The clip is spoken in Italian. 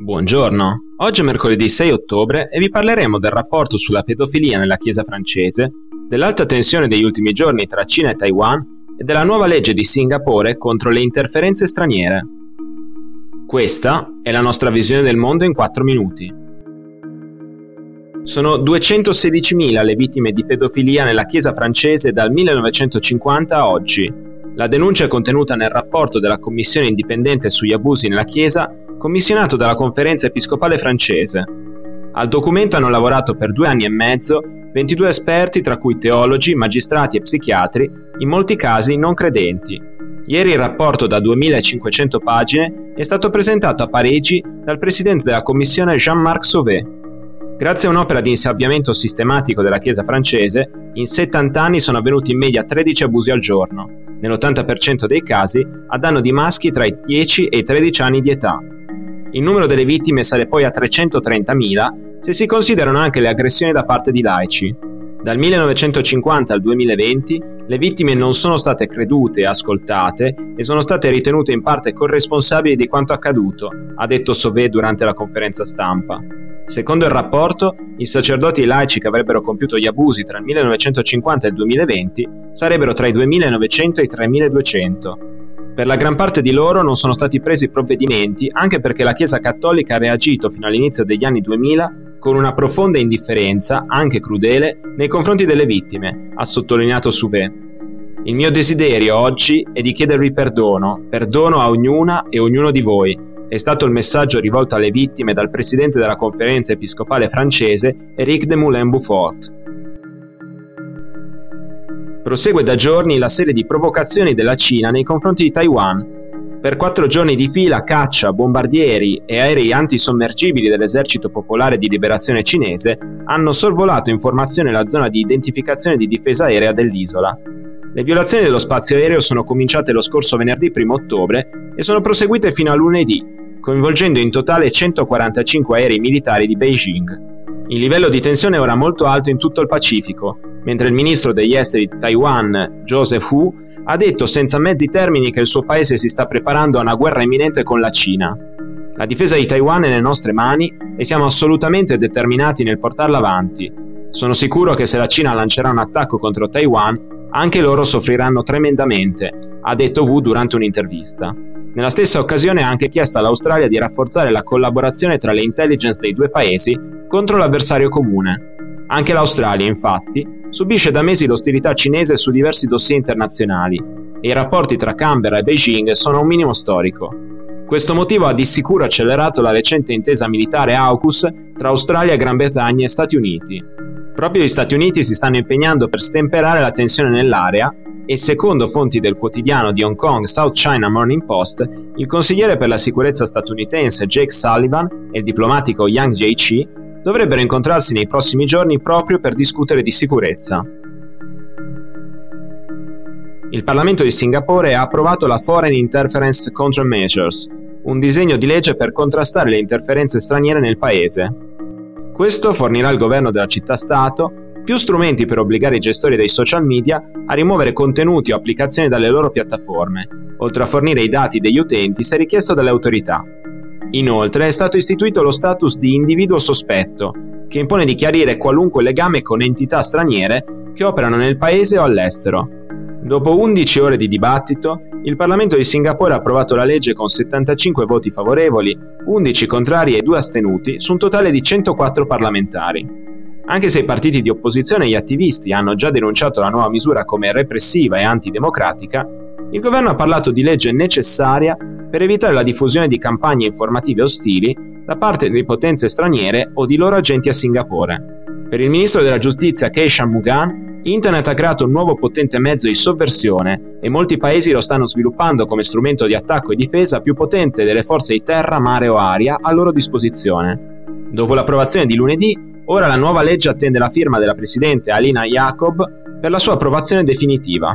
Buongiorno, oggi è mercoledì 6 ottobre e vi parleremo del rapporto sulla pedofilia nella Chiesa francese, dell'alta tensione degli ultimi giorni tra Cina e Taiwan e della nuova legge di Singapore contro le interferenze straniere. Questa è la nostra visione del mondo in 4 minuti. Sono 216.000 le vittime di pedofilia nella Chiesa francese dal 1950 a oggi. La denuncia è contenuta nel rapporto della Commissione indipendente sugli abusi nella Chiesa commissionato dalla Conferenza Episcopale francese. Al documento hanno lavorato per due anni e mezzo 22 esperti, tra cui teologi, magistrati e psichiatri, in molti casi non credenti. Ieri il rapporto da 2500 pagine è stato presentato a Parigi dal presidente della commissione Jean-Marc Sauvé. Grazie a un'opera di insabbiamento sistematico della Chiesa francese, in 70 anni sono avvenuti in media 13 abusi al giorno, nell'80% dei casi a danno di maschi tra i 10 e i 13 anni di età. Il numero delle vittime sale poi a 330.000 se si considerano anche le aggressioni da parte di laici. Dal 1950 al 2020 le vittime non sono state credute e ascoltate e sono state ritenute in parte corresponsabili di quanto accaduto, ha detto Sauvé durante la conferenza stampa. Secondo il rapporto, i sacerdoti laici che avrebbero compiuto gli abusi tra il 1950 e il 2020 sarebbero tra i 2.900 e i 3.200 per la gran parte di loro non sono stati presi provvedimenti anche perché la Chiesa Cattolica ha reagito fino all'inizio degli anni 2000 con una profonda indifferenza, anche crudele, nei confronti delle vittime, ha sottolineato Souvé. Il mio desiderio oggi è di chiedervi perdono, perdono a ognuna e ognuno di voi. È stato il messaggio rivolto alle vittime dal presidente della conferenza episcopale francese Éric de Moulin-Beaufort. Prosegue da giorni la serie di provocazioni della Cina nei confronti di Taiwan. Per quattro giorni di fila caccia, bombardieri e aerei antisommergibili dell'esercito popolare di liberazione cinese hanno sorvolato in formazione la zona di identificazione di difesa aerea dell'isola. Le violazioni dello spazio aereo sono cominciate lo scorso venerdì 1 ottobre e sono proseguite fino a lunedì, coinvolgendo in totale 145 aerei militari di Beijing. Il livello di tensione è ora molto alto in tutto il Pacifico, mentre il ministro degli esteri di Taiwan, Joseph Wu, ha detto senza mezzi termini che il suo paese si sta preparando a una guerra imminente con la Cina. La difesa di Taiwan è nelle nostre mani e siamo assolutamente determinati nel portarla avanti. Sono sicuro che se la Cina lancerà un attacco contro Taiwan, anche loro soffriranno tremendamente, ha detto Wu durante un'intervista. Nella stessa occasione ha anche chiesto all'Australia di rafforzare la collaborazione tra le intelligence dei due paesi contro l'avversario comune. Anche l'Australia, infatti, subisce da mesi l'ostilità cinese su diversi dossier internazionali e i rapporti tra Canberra e Beijing sono un minimo storico. Questo motivo ha di sicuro accelerato la recente intesa militare AUKUS tra Australia, Gran Bretagna e Stati Uniti. Proprio gli Stati Uniti si stanno impegnando per stemperare la tensione nell'area e secondo fonti del quotidiano di Hong Kong South China Morning Post, il consigliere per la sicurezza statunitense Jake Sullivan e il diplomatico Yang Jiechi dovrebbero incontrarsi nei prossimi giorni proprio per discutere di sicurezza. Il Parlamento di Singapore ha approvato la Foreign Interference Countermeasures, un disegno di legge per contrastare le interferenze straniere nel paese. Questo fornirà al governo della città-stato più strumenti per obbligare i gestori dei social media a rimuovere contenuti o applicazioni dalle loro piattaforme, oltre a fornire i dati degli utenti se richiesto dalle autorità. Inoltre è stato istituito lo status di individuo sospetto, che impone di chiarire qualunque legame con entità straniere che operano nel paese o all'estero. Dopo 11 ore di dibattito, il Parlamento di Singapore ha approvato la legge con 75 voti favorevoli, 11 contrari e 2 astenuti su un totale di 104 parlamentari. Anche se i partiti di opposizione e gli attivisti hanno già denunciato la nuova misura come repressiva e antidemocratica, il governo ha parlato di legge necessaria per evitare la diffusione di campagne informative ostili da parte di potenze straniere o di loro agenti a Singapore. Per il ministro della giustizia Keishan Mugan, Internet ha creato un nuovo potente mezzo di sovversione e molti paesi lo stanno sviluppando come strumento di attacco e difesa più potente delle forze di terra, mare o aria a loro disposizione. Dopo l'approvazione di lunedì, Ora la nuova legge attende la firma della Presidente Alina Jacob per la sua approvazione definitiva.